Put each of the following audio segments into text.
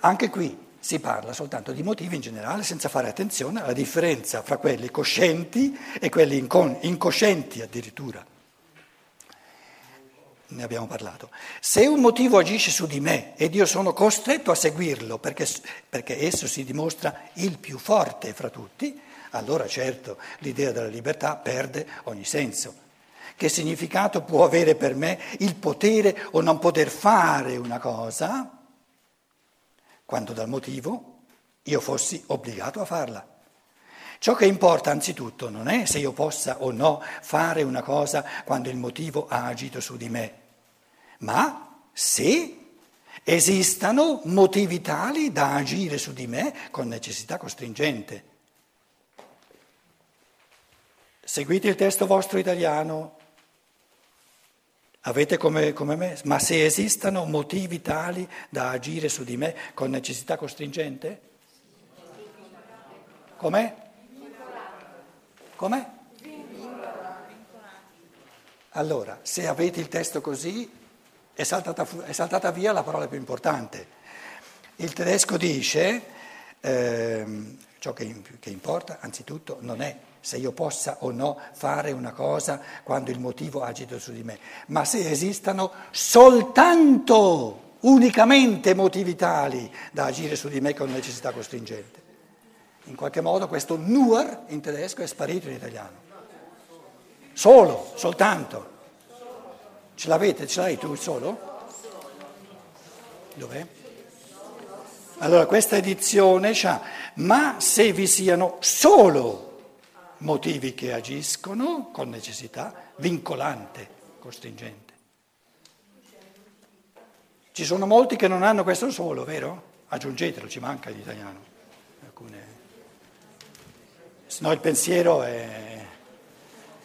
Anche qui si parla soltanto di motivi in generale senza fare attenzione alla differenza fra quelli coscienti e quelli incoscienti addirittura. Ne abbiamo parlato. Se un motivo agisce su di me ed io sono costretto a seguirlo perché, perché esso si dimostra il più forte fra tutti, allora certo l'idea della libertà perde ogni senso. Che significato può avere per me il potere o non poter fare una cosa quando dal motivo io fossi obbligato a farla? Ciò che importa anzitutto non è se io possa o no fare una cosa quando il motivo ha agito su di me, ma se esistano motivi tali da agire su di me con necessità costringente. Seguite il testo vostro italiano, avete come, come, me, ma se esistano motivi tali da agire su di me con necessità costringente? Com'è? Com'è? Allora, se avete il testo così, è saltata, è saltata via la parola più importante. Il tedesco dice, eh, ciò che, che importa anzitutto non è se io possa o no fare una cosa quando il motivo agito su di me, ma se esistano soltanto, unicamente motivi tali da agire su di me con necessità costringente. In qualche modo questo nur in tedesco è sparito in italiano. Solo, soltanto. Ce l'avete? Ce l'hai tu solo? Dov'è? Allora questa edizione c'ha, ma se vi siano solo motivi che agiscono con necessità vincolante, costringente. Ci sono molti che non hanno questo solo, vero? Aggiungetelo, ci manca l'italiano. Alcune... Se no il pensiero è,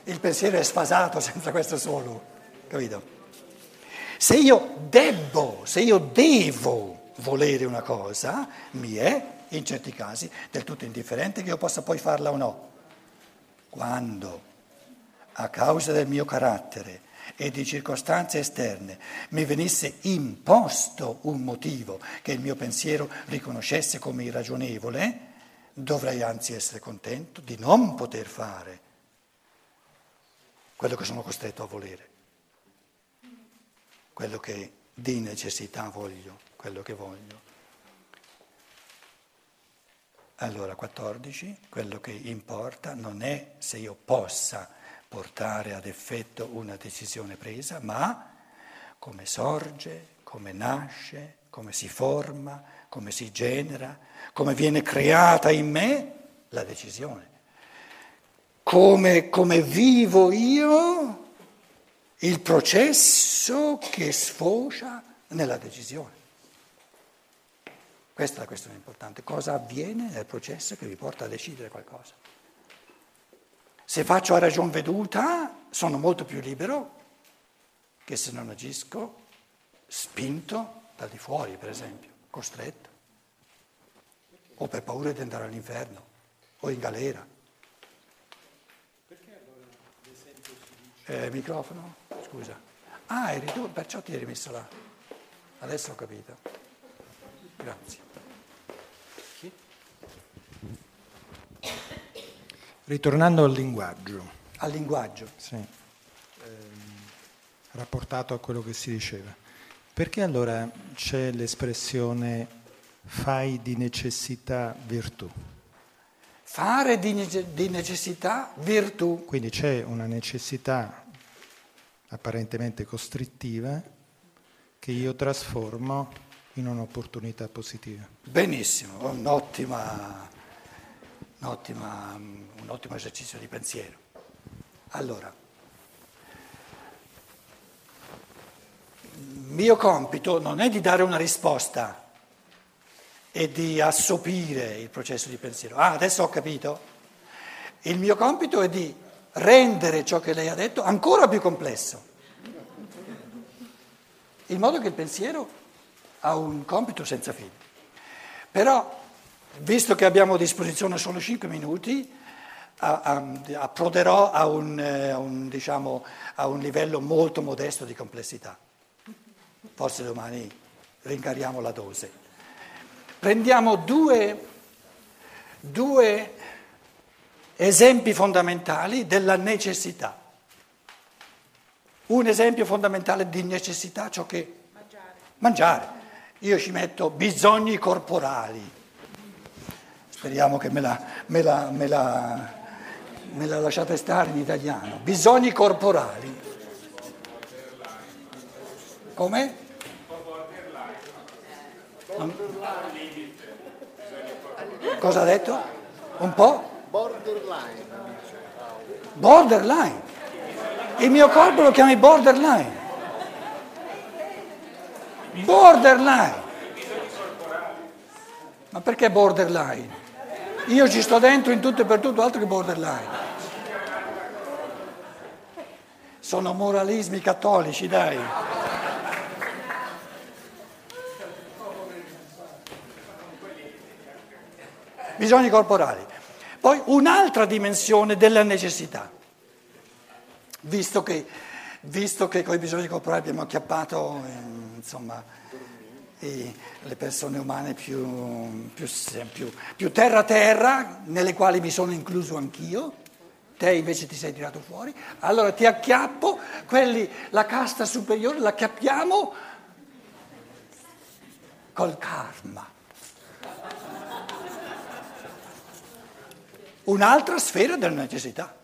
il pensiero è sfasato senza questo solo, capito? Se io debbo, se io devo volere una cosa, mi è in certi casi del tutto indifferente che io possa poi farla o no. Quando, a causa del mio carattere e di circostanze esterne, mi venisse imposto un motivo che il mio pensiero riconoscesse come irragionevole, dovrei anzi essere contento di non poter fare quello che sono costretto a volere, quello che di necessità voglio, quello che voglio. Allora 14, quello che importa non è se io possa portare ad effetto una decisione presa, ma come sorge, come nasce, come si forma, come si genera, come viene creata in me la decisione. Come, come vivo io il processo che sfocia nella decisione. Questa è la questione importante, cosa avviene nel processo che vi porta a decidere qualcosa. Se faccio a ragion veduta sono molto più libero che se non agisco spinto da di fuori, per esempio, costretto, o per paura di andare all'inferno, o in galera. Perché allora l'esempio si dice... Eh, microfono? Scusa. Ah, eri tu, perciò ti eri messo là. Adesso ho capito. Grazie. Ritornando al linguaggio. Al linguaggio. Sì. Ehm, rapportato a quello che si diceva. Perché allora c'è l'espressione fai di necessità virtù? Fare di, di necessità virtù. Quindi c'è una necessità apparentemente costrittiva che io trasformo in un'opportunità positiva. Benissimo, un'ottima, un'ottima, un ottimo esercizio di pensiero. Allora, il mio compito non è di dare una risposta e di assopire il processo di pensiero. Ah, adesso ho capito. Il mio compito è di rendere ciò che lei ha detto ancora più complesso, in modo che il pensiero ha un compito senza fine. Però, visto che abbiamo a disposizione solo 5 minuti, approderò a un, eh, a, un, diciamo, a un livello molto modesto di complessità. Forse domani ringariamo la dose. prendiamo due, due esempi fondamentali della necessità. Un esempio fondamentale di necessità, ciò che... Mangiare. Mangiare. Io ci metto bisogni corporali. Speriamo che me la, me la, me la, me la lasciate stare in italiano. Bisogni corporali. Come? Cosa ha detto? Un po'? Borderline. Borderline. Il mio corpo lo chiami borderline. Borderline. Ma perché borderline? Io ci sto dentro in tutto e per tutto, altro che borderline. Sono moralismi cattolici, dai. Bisogni corporali. Poi un'altra dimensione della necessità, visto che, visto che con i bisogni corporali abbiamo acchiappato eh, insomma, le persone umane più, più, più, più terra-terra, nelle quali mi sono incluso anch'io, te invece ti sei tirato fuori, allora ti acchiappo, quelli, la casta superiore la acchiappiamo col karma. un'altra sfera della necessità.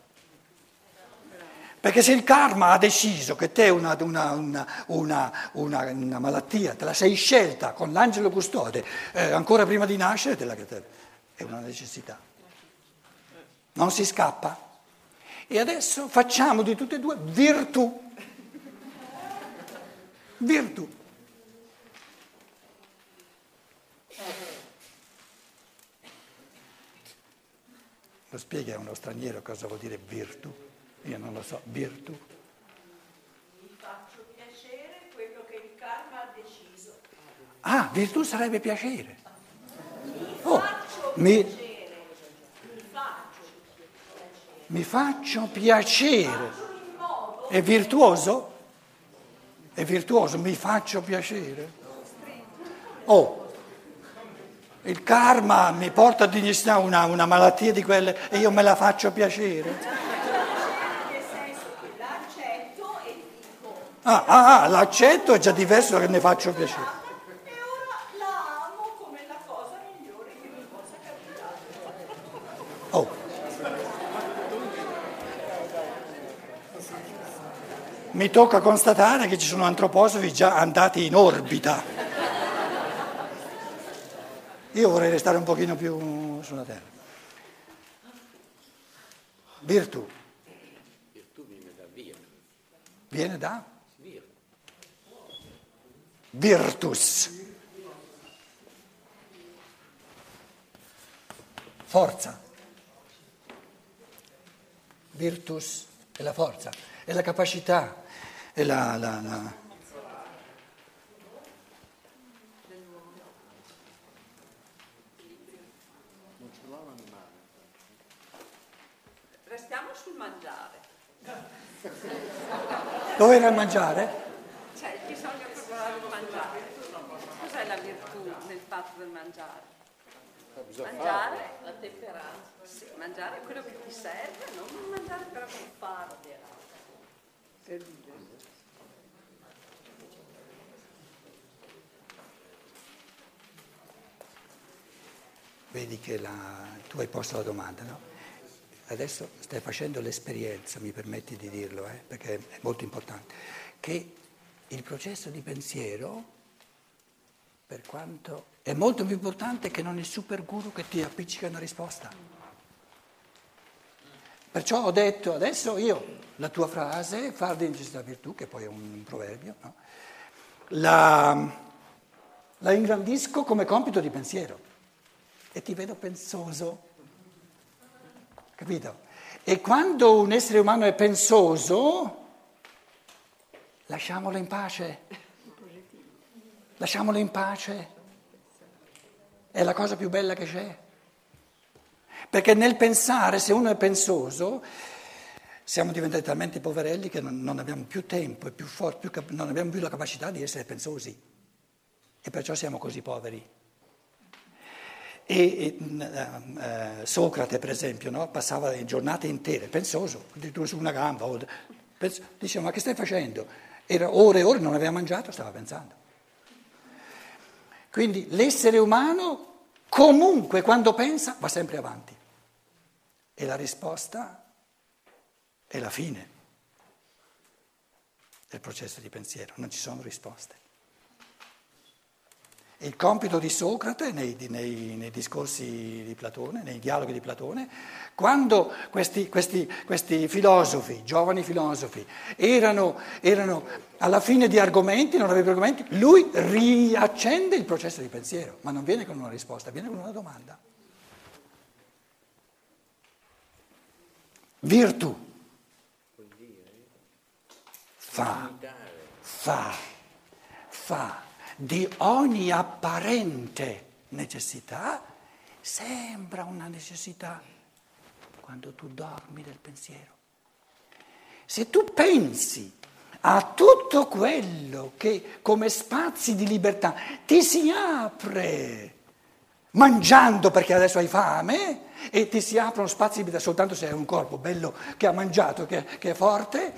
Perché se il karma ha deciso che te una, una, una, una malattia, te la sei scelta con l'angelo custode eh, ancora prima di nascere, te la, è una necessità. Non si scappa. E adesso facciamo di tutte e due virtù. Virtù. Lo spieghi a uno straniero cosa vuol dire virtù? Io non lo so, virtù. Mi faccio piacere quello che il karma ha deciso. Ah, virtù sarebbe piacere. Mi oh, faccio mi... piacere. Mi faccio piacere. Mi faccio piacere. È virtuoso? È virtuoso, mi faccio piacere. Oh, il karma mi porta a dignità una, una malattia di quelle e io me la faccio piacere. Nel senso che l'accetto e dico. Ah, ah, ah, l'accetto è già diverso da che ne faccio piacere. E ora la amo come la cosa migliore che mi possa capitare. Oh. Mi tocca constatare che ci sono antroposofi già andati in orbita. Io vorrei restare un pochino più sulla terra. Virtù. Virtù viene da vir. Viene da? Vir. Virtus. Forza. Virtus è la forza, è la capacità, è la, la, la Dove era il mangiare? Cioè, bisogna preparare il mangiare. Cos'è la virtù nel fatto del mangiare? Mangiare la temperanza. Sì, mangiare quello che ti serve, non mangiare per farlo. Vedi che la... tu hai posto la domanda, no? adesso stai facendo l'esperienza, mi permetti di dirlo, eh, perché è molto importante, che il processo di pensiero, per quanto è molto più importante che non il super guru che ti appiccica una risposta. Perciò ho detto adesso io la tua frase, far di necessità virtù, che poi è un proverbio, no? la, la ingrandisco come compito di pensiero e ti vedo pensoso. Capito? E quando un essere umano è pensoso, lasciamolo in pace. Lasciamolo in pace. È la cosa più bella che c'è. Perché nel pensare, se uno è pensoso, siamo diventati talmente poverelli che non, non abbiamo più tempo e più for- cap- non abbiamo più la capacità di essere pensosi. E perciò siamo così poveri. E, e eh, Socrate, per esempio, no? passava le giornate intere, pensoso, addirittura su una gamba, o, diceva ma che stai facendo? Era ore e ore, non aveva mangiato, stava pensando. Quindi l'essere umano comunque quando pensa va sempre avanti. E la risposta è la fine del processo di pensiero, non ci sono risposte. Il compito di Socrate nei, nei, nei, discorsi di Platone, nei dialoghi di Platone, quando questi, questi, questi filosofi, giovani filosofi, erano, erano, alla fine di argomenti, non avevano argomenti, lui riaccende il processo di pensiero, ma non viene con una risposta, viene con una domanda. Virtù. Fa, fa, fa di ogni apparente necessità sembra una necessità quando tu dormi del pensiero. Se tu pensi a tutto quello che come spazi di libertà ti si apre mangiando perché adesso hai fame e ti si aprono spazi di libertà soltanto se hai un corpo bello che ha mangiato, che, che è forte,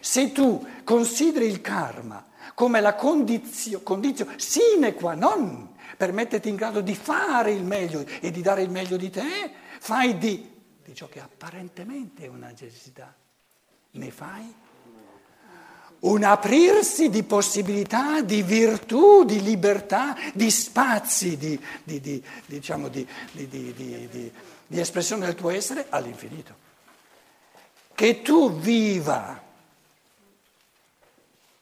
se tu consideri il karma come la condizione condizio sine qua non per metterti in grado di fare il meglio e di dare il meglio di te, fai di, di ciò che apparentemente è una necessità. Ne fai un aprirsi di possibilità, di virtù, di libertà, di spazi, di, di, di, diciamo di, di espressione del tuo essere all'infinito. Che tu viva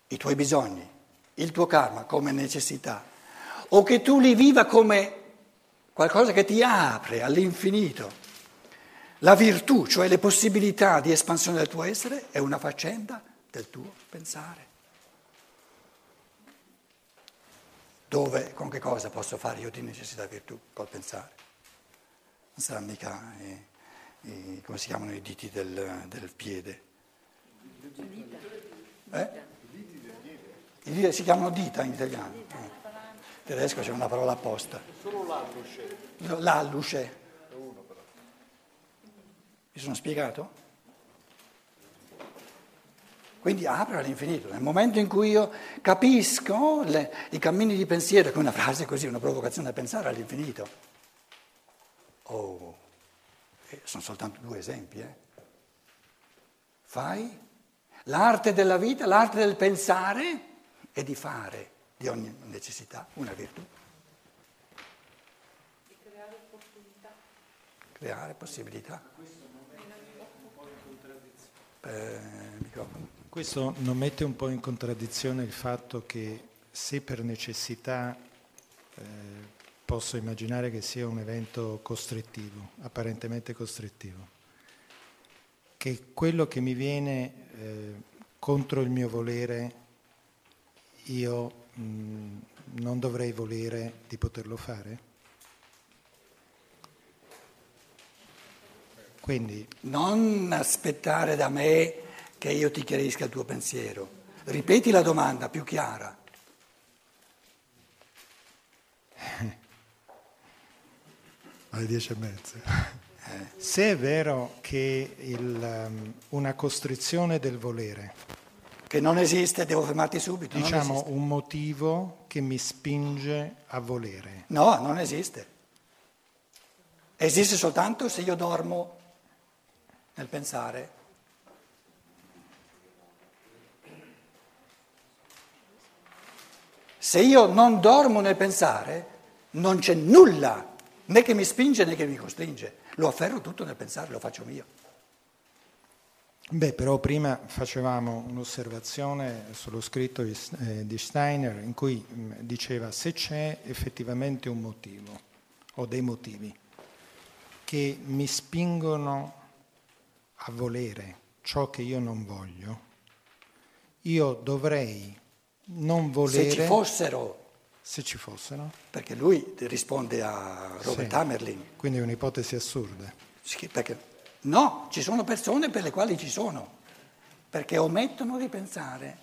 i tuoi bisogni, il tuo karma come necessità, o che tu li viva come qualcosa che ti apre all'infinito. La virtù, cioè le possibilità di espansione del tuo essere, è una faccenda del tuo pensare. Dove, con che cosa posso fare io di necessità virtù? Col pensare. Non sarà mica, eh, eh, come si chiamano i diti del, del piede? Eh? Si chiamano dita in italiano. In tedesco c'è una parola apposta. Solo l'alluce. L'alluce. Mi sono spiegato? Quindi apre all'infinito. Nel momento in cui io capisco le, i cammini di pensiero, che è una frase così, una provocazione a pensare all'infinito. Oh, eh, sono soltanto due esempi. Eh. Fai l'arte della vita, l'arte del pensare e di fare di ogni necessità una virtù. Di creare opportunità. Creare possibilità. Eh, Questo non mette un po' in contraddizione il fatto che se per necessità eh, posso immaginare che sia un evento costrittivo, apparentemente costrittivo, che quello che mi viene eh, contro il mio volere io mh, mm, non dovrei volere di poterlo fare? Quindi... Non aspettare da me che io ti chiarisca il tuo pensiero. Ripeti la domanda più chiara. Alle dieci e mezza. Eh. Se è vero che il, um, una costrizione del volere che non esiste, devo fermarti subito. Diciamo un motivo che mi spinge a volere. No, non esiste. Esiste soltanto se io dormo nel pensare. Se io non dormo nel pensare, non c'è nulla né che mi spinge né che mi costringe. Lo afferro tutto nel pensare, lo faccio mio. Beh, però prima facevamo un'osservazione sullo scritto di Steiner in cui diceva se c'è effettivamente un motivo o dei motivi che mi spingono a volere ciò che io non voglio, io dovrei non volere... Se ci fossero... Se ci fossero. Perché lui risponde a Robert sì, Hammerlin. Quindi è un'ipotesi assurda. Perché No, ci sono persone per le quali ci sono, perché omettono di pensare.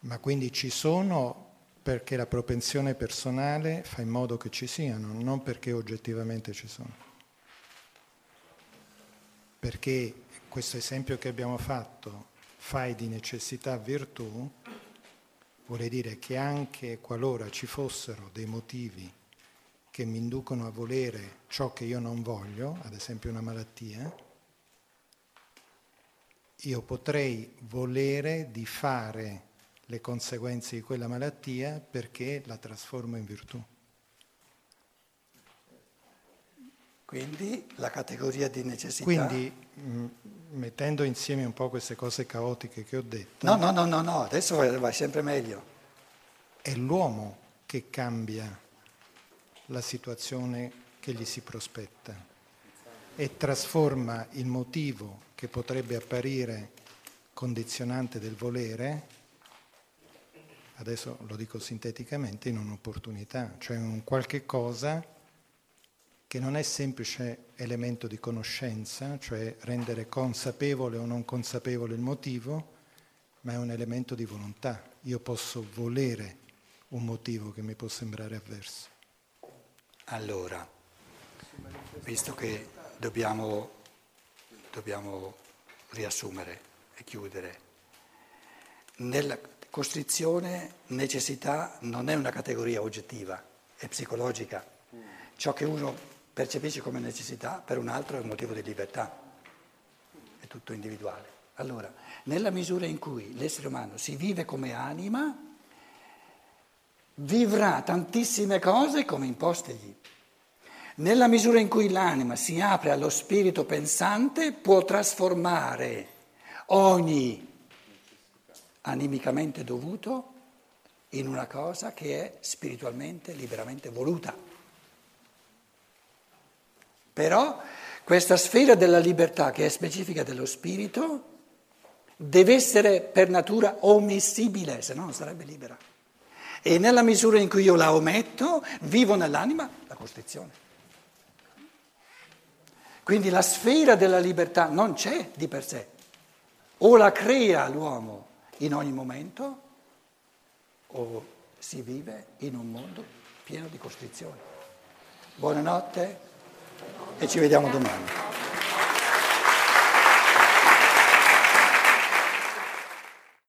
Ma quindi ci sono perché la propensione personale fa in modo che ci siano, non perché oggettivamente ci sono. Perché questo esempio che abbiamo fatto, fai di necessità virtù, vuole dire che anche qualora ci fossero dei motivi che mi inducono a volere ciò che io non voglio, ad esempio una malattia, io potrei volere di fare le conseguenze di quella malattia perché la trasformo in virtù. Quindi la categoria di necessità... Quindi mh, mettendo insieme un po' queste cose caotiche che ho detto... No, no, no, no, no, adesso vai sempre meglio. È l'uomo che cambia la situazione che gli si prospetta e trasforma il motivo che potrebbe apparire condizionante del volere, adesso lo dico sinteticamente, in un'opportunità, cioè un qualche cosa che non è semplice elemento di conoscenza, cioè rendere consapevole o non consapevole il motivo, ma è un elemento di volontà. Io posso volere un motivo che mi può sembrare avverso. Allora, visto che dobbiamo, dobbiamo riassumere e chiudere, nella costrizione necessità non è una categoria oggettiva, è psicologica. Ciò che uno percepisce come necessità, per un altro è un motivo di libertà, è tutto individuale. Allora, nella misura in cui l'essere umano si vive come anima, vivrà tantissime cose come impostegli. Nella misura in cui l'anima si apre allo spirito pensante, può trasformare ogni animicamente dovuto in una cosa che è spiritualmente, liberamente voluta. Però questa sfera della libertà, che è specifica dello spirito, deve essere per natura omissibile, se no non sarebbe libera. E nella misura in cui io la ometto, vivo nell'anima la costrizione. Quindi la sfera della libertà non c'è di per sé. O la crea l'uomo in ogni momento, o si vive in un mondo pieno di costrizioni. Buonanotte e ci vediamo domani.